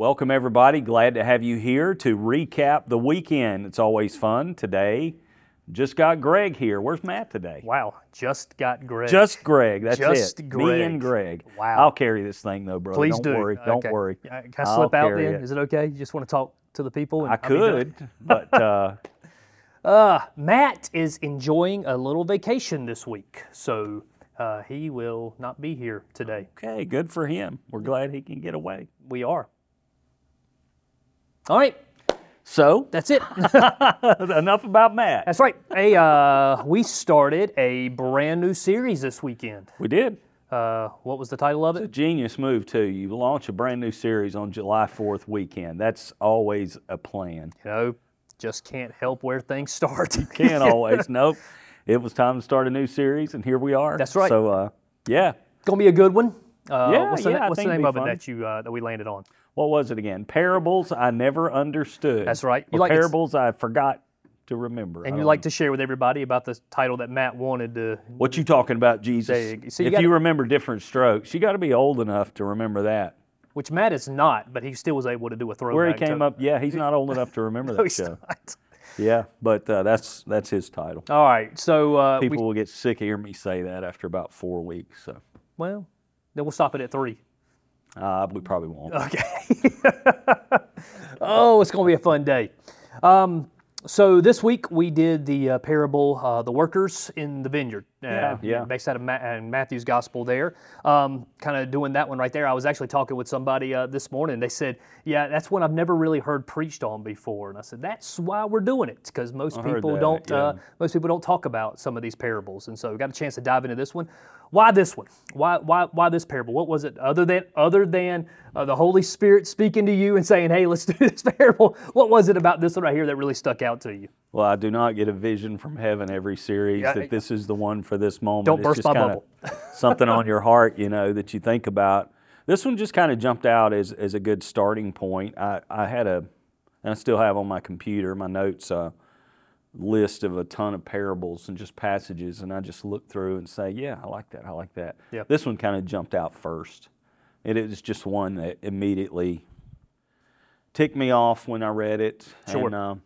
Welcome, everybody. Glad to have you here to recap the weekend. It's always fun. Today, just got Greg here. Where's Matt today? Wow, just got Greg. Just Greg. That's Just it. Greg. Me and Greg. Wow. I'll carry this thing though, brother. Please Don't do. worry. Don't worry. Uh, Can I I'll slip out carry then? it. Is it okay? You just want to talk to the people? and I I'll could, but uh, Uh, Matt is enjoying a little vacation this week, so uh, he will not be here today. okay, good for him. We're glad he can get away. We are. All right, So, that's it. enough about Matt. that's right. Hey, uh, we started a brand new series this weekend. We did. Uh, what was the title of it? It's A genius move too. You launch a brand new series on July 4th weekend. That's always a plan. You know, just can't help where things start. You can't always. nope. It was time to start a new series, and here we are. That's right. So, uh, yeah. Gonna be a good one. Uh, Yeah, what's the, yeah, what's the name of it that you uh, that we landed on? What was it again? Parables I never understood. That's right. You like parables I forgot to remember. And you like to share with everybody about the title that Matt wanted to. What you talking about, Jesus? There you- if gotta- you remember different strokes, you got to be old enough to remember that. Which Matt is not, but he still was able to do a throwback. Where he came to, up, yeah, he's not old enough to remember No, that he's show. not. Yeah, but uh, that's that's his title. All right, so uh, People we, will get sick of hearing me say that after about four weeks. So well, then we'll stop it at three. uh, we probably won't. Okay. oh, it's going to be a fun day. Um, so this week we did the uh, parable, uh, the workers in the vineyard. Uh, Yeah, yeah. Based out of Ma- uh, Matthew's gospel there. Um, kind of doing that one right there. I was actually talking with somebody uh, this morning. They said, yeah, that's one I've never really heard preached on before. And I said, that's why we're doing it, because most heard people don't. Uh, most people don't talk about some of these parables, and so we got a chance to dive into this one. Why this one? Why why why this parable? What was it other than other than uh, the Holy Spirit speaking to you and saying, "Hey, let's do this parable"? What was it about this one right here that really stuck out to you? Well, I do not get a vision from heaven every series Yeah, that this is the one for this moment. Don't It's burst just my bubble. something on your heart, you know, that you think about. This one just kind of jumped out as, as a good starting point. I, I had a, and I still have on my computer, my notes, uh, list of a ton of parables and just passages, and I just look through and say, yeah, I like that, I like that. Yeah. This one kind of jumped out first. It is just one that immediately ticked me off when I read it. Sure. And, um,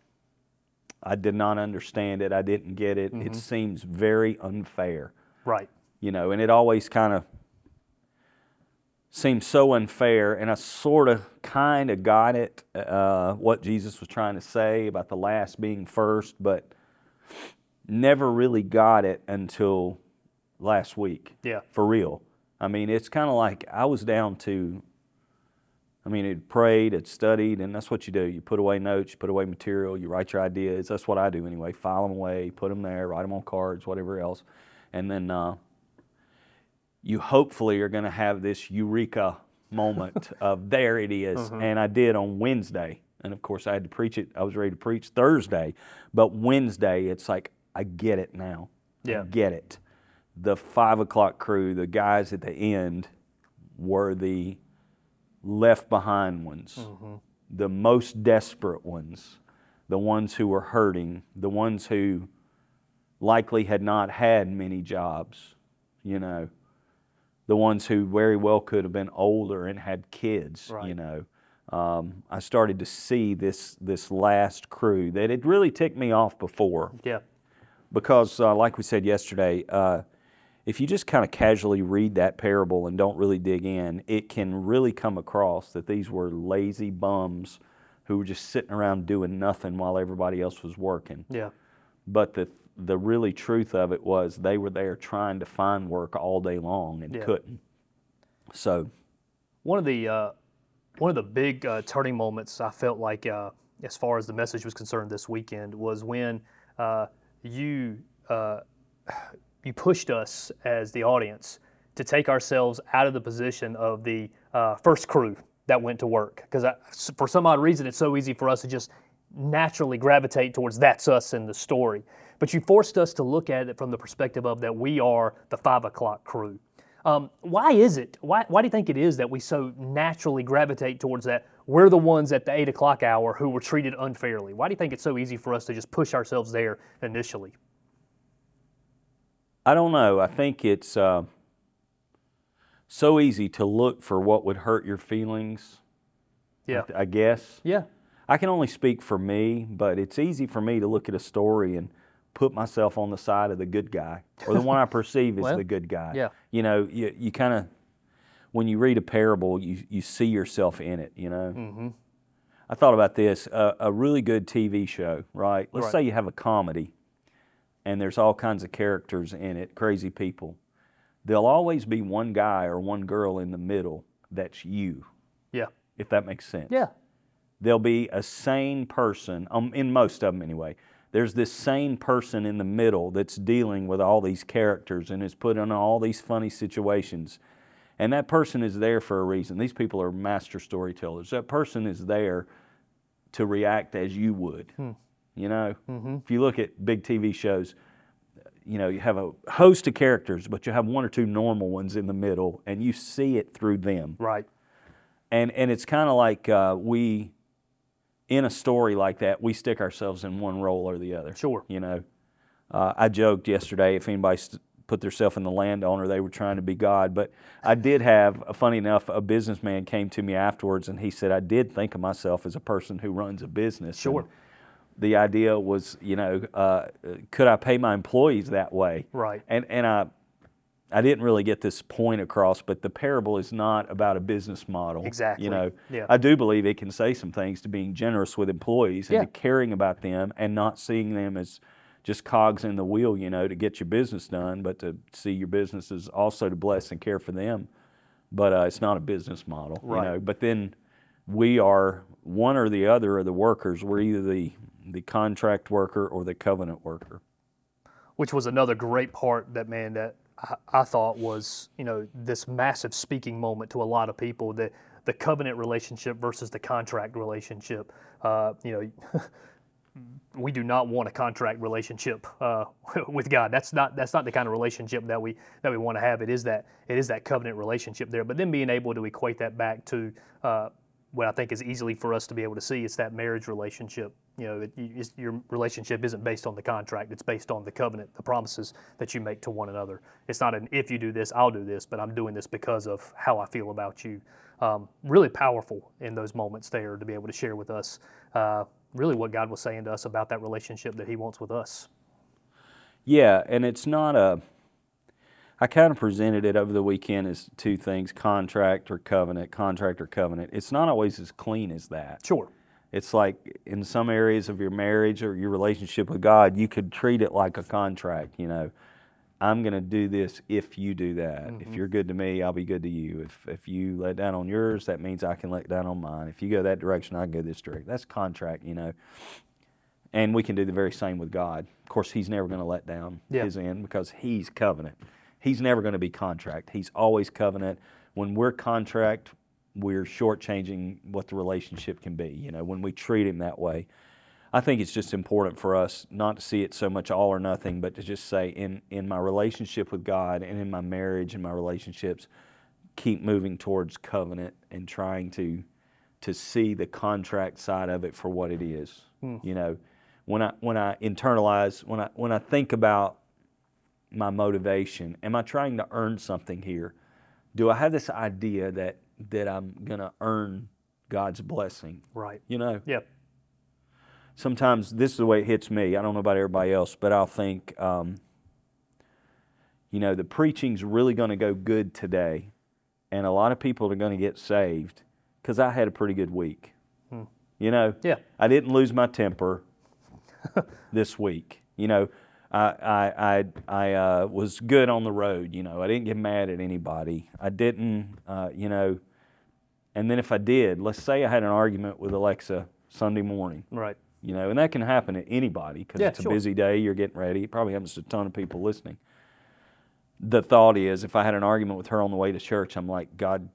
I did not understand it. I didn't get it. Mm-hmm. It seems very unfair, Right. you know, and it always kind of seems so unfair. And I sort of kind of got it, uh, what Jesus was trying to say about the last being first, but never really got it until last week Yeah. for real. I mean, it's kind of like I was down to, I mean, it prayed, it studied, and that's what you do. You put away notes, you put away material, you write your ideas. That's what I do anyway. File them away, put them there, write them on cards, whatever else. And then uh, you hopefully are going to have this eureka moment of there it is. And I did on Wednesday. And of course, I had to preach it. I was ready to preach Thursday. But Wednesday, it's like, I get it now. Yeah. I get it. The five o'clock crew, the guys at the end, were the left behind ones, the most desperate ones, the ones who were hurting, the ones who likely had not had many jobs, you know, the ones who very well could have been older and had kids, you know. Um, I started to see this this last crew that had really ticked me off before. Yeah. because, uh, like we said yesterday, uh, if you just kind of casually read that parable and don't really dig in, it can really come across that these were lazy bums who were just sitting around doing nothing while everybody else was working. Yeah. But the the really truth of it was they were there trying to find work all day long and Yeah. couldn't. So One of the uh, one of the big uh, turning moments I felt like, uh, as far as the message was concerned this weekend, was when uh, you uh, you pushed us as the audience to take ourselves out of the position of the uh, first crew that went to work because for some odd reason it's so easy for us to just naturally gravitate towards that's us in the story but you forced us to look at it from the perspective of that we are the five o'clock crew um, why is it? Why, why do you think it is that we so naturally gravitate towards that? We're the ones at the eight o'clock hour who were treated unfairly. Why do you think it's so easy for us to just push ourselves there initially? I don't know. I think it's uh, so easy to look for what would hurt your feelings Yeah. I, I guess. Yeah. I can only speak for me, but it's easy for me to look at a story and put myself on the side of the good guy or the one I perceive as Well, the good guy. yeah. You know, you, you kind of, when you read a parable, you, you see yourself in it, you know. Mm-hmm. I thought about this uh, a really good TV show, right? Let's Right. say you have a comedy and there's all kinds of characters in it, crazy people. There'll always be one guy or one girl in the middle that's you, Yeah. if that makes sense Yeah. there'll be a sane person, um, in most of them anyway. There's this sane person in the middle that's dealing with all these characters and is put in all these funny situations. And that person is there for a reason. These people are master storytellers. That person is there to react as you would. You know, if you look at big TV shows, you know, you have a host of characters, but you have one or two normal ones in the middle, and you see it through them Right. and and it's kind of like uh, we in a story like that we stick ourselves in one role or the other Sure. you know uh, i joked yesterday if anybody st- put themselves in the landowner they were trying to be god but i did have uh, funny enough a businessman came to me afterwards and he said i did think of myself as a person who runs a business Sure. And the idea was you know uh, could i pay my employees that way Right. and and I I didn't really get this point across, but the parable is not about a business model. Exactly. You know, Yeah. I do believe it can say some things to being generous with employees and Yeah. to caring about them and not seeing them as just cogs in the wheel, you know, to get your business done, but to see your business as also to bless and care for them. But uh, it's not a business model, Right. you know. But then we are one or the other of the workers. We're either the the contract worker or the covenant worker. which was another great part that man that I, thought was you know this massive speaking moment to a lot of people that the covenant relationship versus the contract relationship. Uh, you know we do not want a contract relationship uh, with God. That's not that's not the kind of relationship that we that we want to have. It is that it is that covenant relationship there. But then being able to equate that back to uh, what I think is easily for us to be able to see is that marriage relationship. You know, it, your relationship isn't based on the contract; it's based on the covenant, the promises that you make to one another. It's not an if you do this, I'll do this, but I'm doing this because of how I feel about you. Um, really powerful in those moments there to be able to share with us uh, really what God was saying to us about that relationship that He wants with us. Yeah, and it's not a. I kind of presented it over the weekend as two things contract or covenant, contract or covenant. It's not always as clean as that. Sure. It's like in some areas of your marriage or your relationship with God, you could treat it like a contract. You know, I'm going to do this if you do that. If mm-hmm. you're good to me, I'll be good to you. If, if you let down on yours, that means I can let down on mine. If you go that direction, I can go this direction. That's contract, you know. And we can do the very same with God. Of course, He's never going to let down Yeah. His end because He's covenant. He's never going to be contract. He's always covenant. When we're contract, we're shortchanging what the relationship can be. You know, when we treat Him that way, I think it's just important for us not to see it so much all or nothing, but to just say, in in my relationship with God and in my marriage and my relationships, keep moving towards covenant and trying to to see the contract side of it for what it is. Hmm. You know, when I when I internalize when I when I think about my motivation, am I trying to earn something here? Do I have this idea that that I'm going to earn God's blessing? Right. You know, Yeah. sometimes this is the way it hits me. I don't know about everybody else, but I'll think, um, you know, the preaching's really going to go good today, and a lot of people are going to get saved because I had a pretty good week. You know, Yeah. I didn't lose my temper this week. You know, I I I, I uh, was good on the road. You know, I didn't get mad at anybody. I didn't, uh, you know, and then if I did, let's say I had an argument with Alexa Sunday morning Right. you know, and that can happen to anybody because Yeah, it's a sure. busy day. You're getting ready. It probably happens to a ton of people listening. The thought is, if I had an argument with her on the way to church, I'm like, God,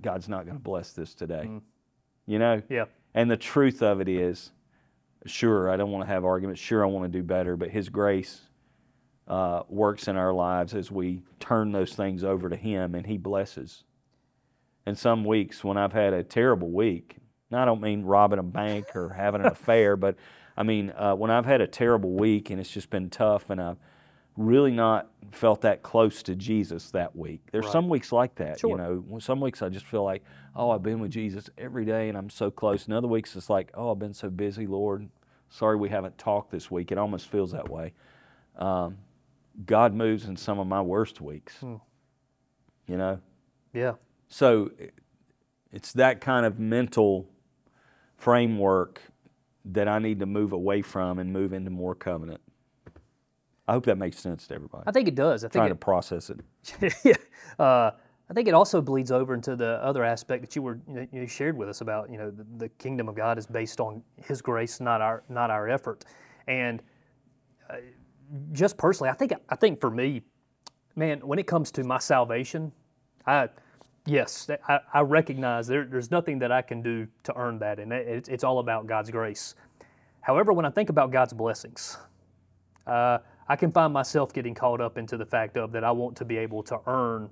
God's not going to bless this today. You know. Yeah. And the truth of it is, sure, I don't want to have arguments. Sure, I want to do better, but His grace uh, works in our lives as we turn those things over to Him, and He blesses. And some weeks when I've had a terrible week, and I don't mean robbing a bank or having an affair, but I mean uh, when I've had a terrible week and it's just been tough, and I've really not felt that close to Jesus that week. There's Right. some weeks like that, Sure. you know. Some weeks I just feel like, oh, I've been with Jesus every day and I'm so close. And other weeks it's like, oh, I've been so busy, Lord. Sorry we haven't talked this week. It almost feels that way. Um, God moves in some of my worst weeks, Hmm. you know. Yeah. So it's that kind of mental framework that I need to move away from and move into more covenant. I hope that makes sense to everybody. I think it does. I think trying it, to process it. yeah. Uh, I think it also bleeds over into the other aspect that you were you, shared with us about. You know, the, the kingdom of God is based on His grace, not our not our effort. And uh, just personally, I think I think for me, man, when it comes to my salvation, I yes, I, I recognize there, there's nothing that I can do to earn that, and it, it's- it's all about God's grace. However, when I think about God's blessings, uh, I can find myself getting caught up into the fact of that I want to be able to earn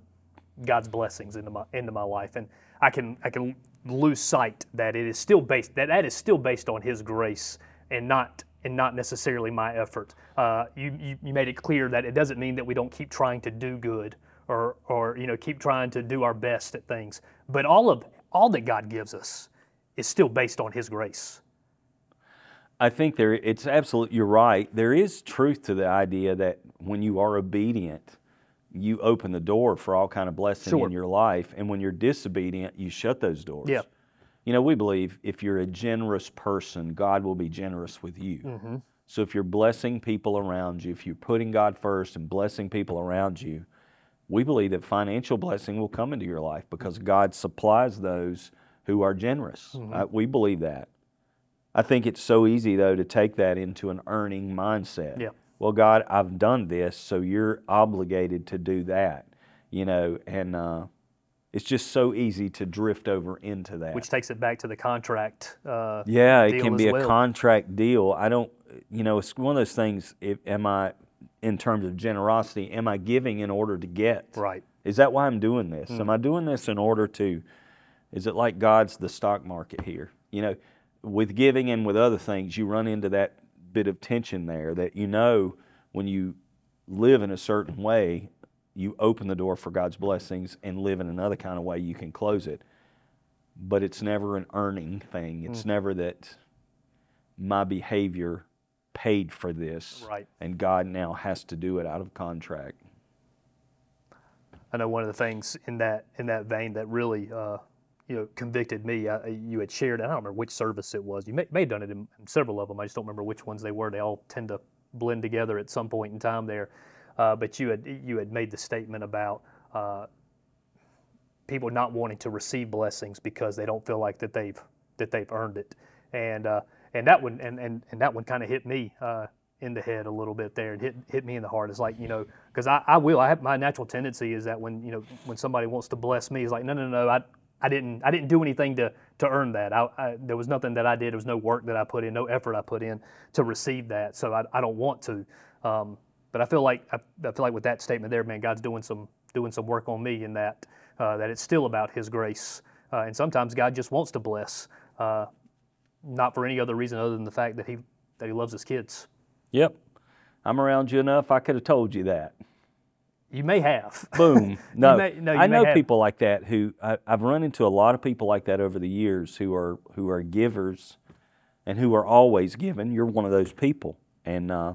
God's blessings into my into my life, and I can I can lose sight that it is still based that that is still based on His grace and not and not necessarily my effort. Uh, you, you you made it clear that it doesn't mean that we don't keep trying to do good or or you know keep trying to do our best at things, but all of all that God gives us is still based on His grace. I think there it's absolute you're right. There is truth to the idea that when you are obedient, you open the door for all kind of blessing Sure. in your life, and when you're disobedient, you shut those doors. Yeah. You know, we believe if you're a generous person, God will be generous with you. Mm-hmm. So if you're blessing people around you, if you're putting God first and blessing people around you, we believe that financial blessing will come into your life because God supplies those who are generous. Mm-hmm. Uh, we believe that. I think it's so easy though to take that into an earning mindset. Yeah. Well, God, I've done this, so you're obligated to do that. You know, and uh, it's just so easy to drift over into that. Which takes it back to the contract. Uh, Yeah, it can be a well. contract deal. I don't, you know, it's one of those things. If, am I, in terms of generosity, am I giving in order to get? Right. Is that why I'm doing this? Hmm. Am I doing this in order to, is it like God's the stock market here? You know, with giving and with other things, you run into that bit of tension there that you know when you live in a certain way, you open the door for God's blessings and live in another kind of way, you can close it. But it's never an earning thing. It's never that my behavior paid for this Right. and God now has to do it out of contract. I know one of the things in that in that vein that really uh, you know convicted me. Uh, you had shared. I don't remember which service it was. You may, may have done it in, in several of them. I just don't remember which ones they were. They all tend to blend together at some point in time there. Uh, but you had you had made the statement about uh, people not wanting to receive blessings because they don't feel like that they've that they've earned it, and uh, and that one and and, and that one kind of hit me uh, in the head a little bit there. and hit hit me in the heart. It's like you know because I, I will. I have my natural tendency is that when you know when somebody wants to bless me, it's like no no no I. I didn't. I didn't do anything to, to earn that. I, I, there was nothing that I did. There was no work that I put in, no effort I put in to receive that. So I, I don't want to. Um, but I feel like I, feel like with that statement there, man, God's doing some doing some work on me in that uh, that it's still about His grace. Uh, and sometimes God just wants to bless, uh, not for any other reason other than the fact that He that He loves His kids. Yep. I'm around you enough. I could have told you that. You may have. Boom. No, may- no, I know have. people like that who I, I've run into a lot of people like that over the years who are who are givers, and who are always giving. You're one of those people, and uh,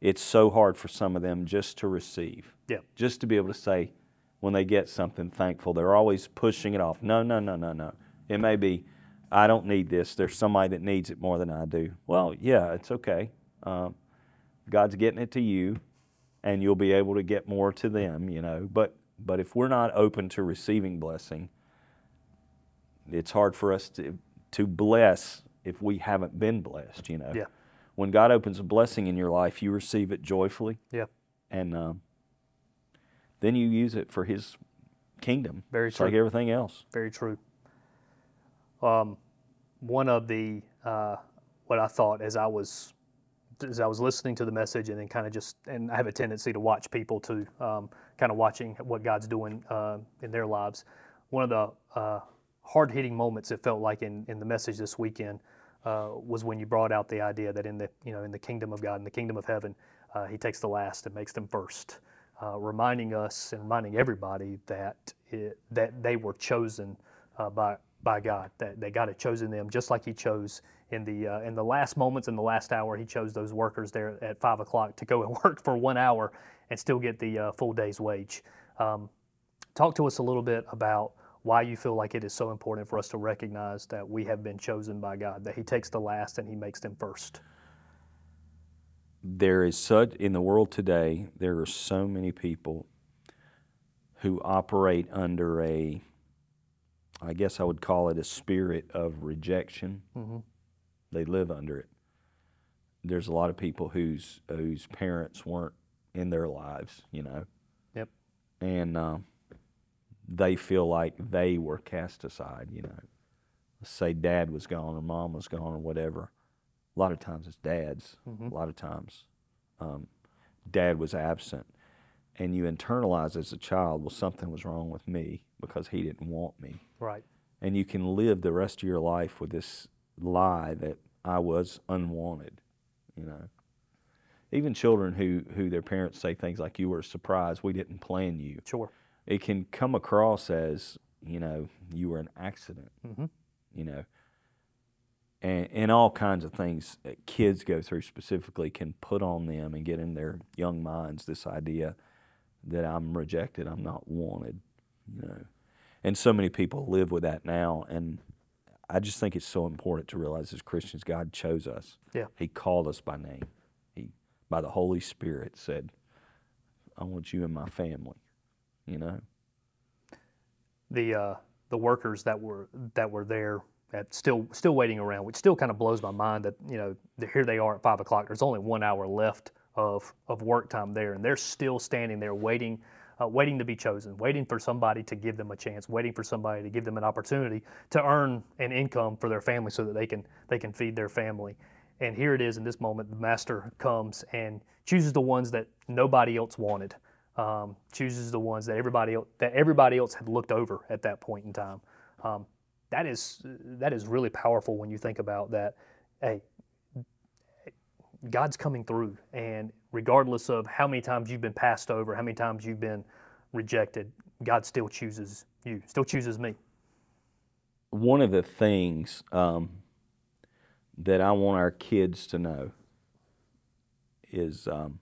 it's so hard for some of them just to receive, yeah. just to be able to say when they get something thankful. They're always pushing it off. No, no, no, no, no. It may be, I don't need this. There's somebody that needs it more than I do. Well, yeah, it's okay. Um, God's getting it to you, and you'll be able to get more to them, you know. But but if we're not open to receiving blessing, it's hard for us to to bless if we haven't been blessed, you know. Yeah. When God opens a blessing in your life, you receive it joyfully, Yeah. and um, then you use it for His kingdom. Very it's like everything else. Very true. Um, one of the uh, what I thought as I was as I was listening to the message and then kind of just and I have a tendency to watch people too, um, kind of watching what God's doing uh, in their lives. One of the uh, hard hitting moments it felt like in, in the message this weekend uh, was when you brought out the idea that in the you know in the kingdom of God in the kingdom of heaven uh, he takes the last and makes them first, uh, reminding us and reminding everybody that it, that they were chosen uh, by by God. That, that God had chosen them just like He chose in the uh, in the last moments in the last hour. He chose those workers there at five o'clock to go and work for one hour and still get the uh, full day's wage. Um, talk to us a little bit about why you feel like it is so important for us to recognize that we have been chosen by God, that He takes the last and He makes them first. There is such, in the world today, there are so many people who operate under a, I guess I would call it a spirit of rejection. Mm-hmm. They live under it. There's a lot of people whose whose parents weren't in their lives, you know. Yep. And uh, they feel like they were cast aside, you know. Let's say dad was gone or mom was gone or whatever. A lot of times it's dads. Mhm. A lot of times um, dad was absent. And you internalize as a child, well, something was wrong with me because he didn't want me. Right. And you can live the rest of your life with this lie that I was unwanted, you know. Even children who, who their parents say things like, You were a surprise, we didn't plan you Sure. it can come across as you know you were an accident Mhm. you know and, and all kinds of things that kids go through specifically can put on them and get in their young minds this idea that i'm rejected i'm not wanted you know and so many people live with that now and i just think it's so important to realize as christians god chose us Yeah. he called us by name he by the holy spirit said i want you in my family you know The uh, the workers that were that were there at still still waiting around, which still kind of blows my mind that you know here they are at five o'clock. There's only one hour left of of work time there, and they're still standing there waiting. Uh, waiting to be chosen, waiting for somebody to give them a chance, waiting for somebody to give them an opportunity to earn an income for their family, so that they can they can feed their family. And here it is in this moment, the master comes and chooses the ones that nobody else wanted, um, chooses the ones that everybody el- that everybody else had looked over at that point in time. Um, that is that is really powerful when you think about that. Hey, God's coming through, and regardless of how many times you've been passed over, how many times you've been rejected, God still chooses you, still chooses me. one of the things um, that I want our kids to know is, um,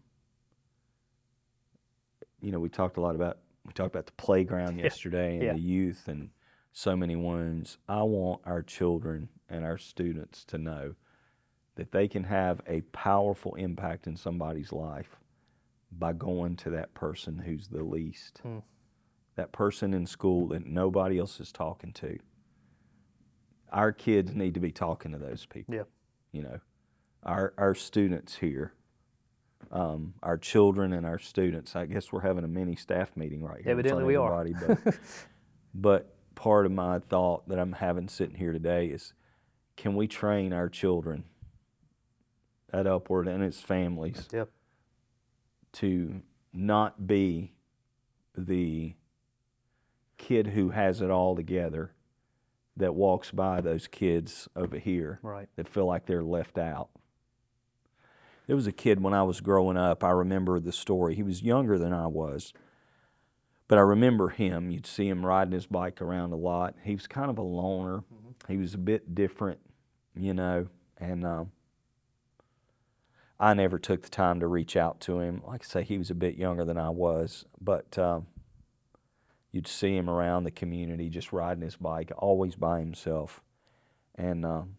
you know, we talked a lot about we talked about the playground Yeah. yesterday and Yeah. the youth and so many wounds. I want our children and our students to know that they can have a powerful impact in somebody's life by going to that person who's the least, Hmm. that person in school that nobody else is talking to our kids need to be talking to those people. Yeah. You know, our our students here, um, our children and our students. I guess we're having a mini staff meeting right here. Evidently we are. But, but part of my thought that I'm having sitting here today is, can we train our children at Upward and its families Yep. to not be the kid who has it all together that walks by those kids over here Right. that feel like they're left out. There was a kid when I was growing up, I remember the story. He was younger than I was, but I remember him. You'd see him riding his bike around a lot. He was kind of a loner, he was a bit different, you know, and um, I never took the time to reach out to him. Like I say, he was a bit younger than I was, but um, you'd see him around the community just riding his bike, always by himself. And um,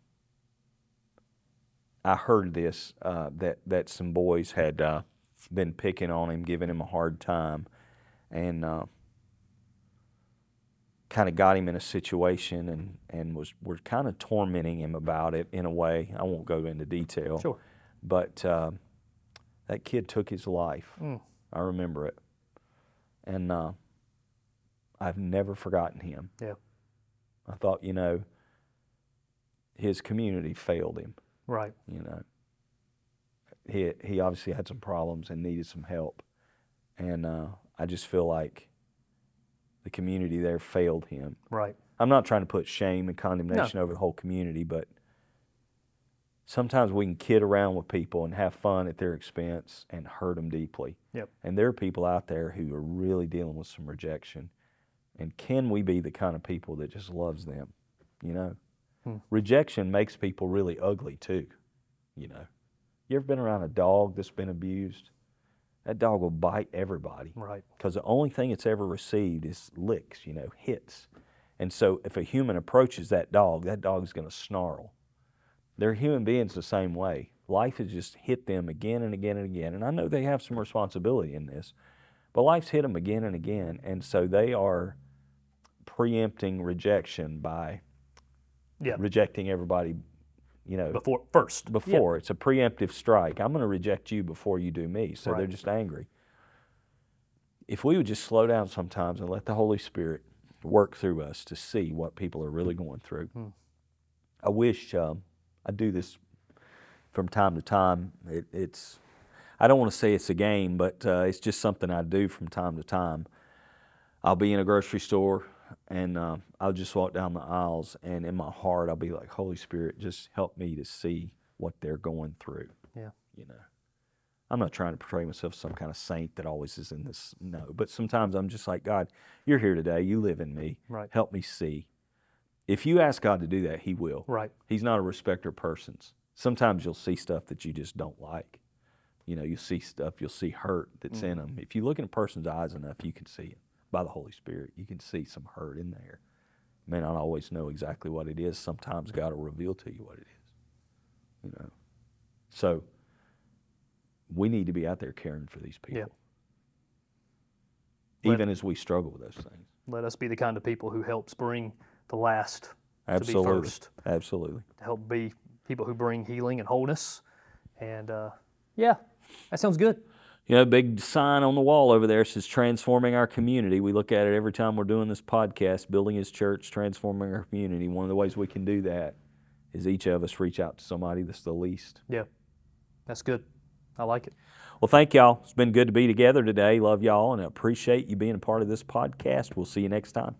I heard this uh, that that some boys had uh, been picking on him, giving him a hard time, and uh, kind of got him in a situation and and was were kind of tormenting him about it in a way. I won't go into detail. Sure. But uh, that kid took his life. Mm. I remember it, and uh, I've never forgotten him. Yeah. I thought, you know, his community failed him. Right. You know, he he obviously had some problems and needed some help, and uh, I just feel like the community there failed him. Right. I'm not trying to put shame and condemnation over the whole community, but sometimes we can kid around with people and have fun at their expense and hurt them deeply. Yep. And there are people out there who are really dealing with some rejection. And can we be the kind of people that just loves them? You know, Hmm. rejection makes people really ugly too. You know, you ever been around a dog that's been abused? That dog will bite everybody Right. because the only thing it's ever received is licks, you know, hits. And so if a human approaches that dog, that dog's going to snarl. They're human beings the same way. Life has just hit them again and again and again. And I know they have some responsibility in this, but life's hit them again and again. And so they are preempting rejection by Yeah. rejecting everybody, you know, Before first. Before. It's a preemptive strike. I'm going to reject you before you do me. So they're just angry. If we would just slow down sometimes and let the Holy Spirit work through us to see what people are really going through. Hmm. I wish um, I do this from time to time. It, it's I don't want to say it's a game, but uh, it's just something I do from time to time. I'll be in a grocery store and uh, I'll just walk down the aisles, and in my heart, I'll be like, Holy Spirit, just help me to see what they're going through. Yeah. You know, I'm not trying to portray myself as some kind of saint that always is in this. No, but sometimes I'm just like, God, you're here today. You live in me. Right. Help me see. If you ask God to do that, He will. Right. He's not a respecter of persons. Sometimes you'll see stuff that you just don't like. You know, you'll see stuff, you'll see hurt that's in mm-hmm. them. If you look in a person's eyes enough, you can see it by the Holy Spirit. You can see some hurt in there. You may not always know exactly what it is. Sometimes God will reveal to you what it is. You know, so we need to be out there caring for these people, Let- even as we struggle with those things. Let us be the kind of people who helps bring the last Absolutely, to be first. absolutely. To help be people who bring healing and wholeness. And uh, yeah, that sounds good. You know, big sign on the wall over there says transforming our community. We look at it every time we're doing this podcast, building his church, transforming our community. One of the ways we can do that is each of us reach out to somebody that's the least. Yeah, that's good. I like it. Well, thank y'all. It's been good to be together today. Love y'all and I appreciate you being a part of this podcast. We'll see you next time.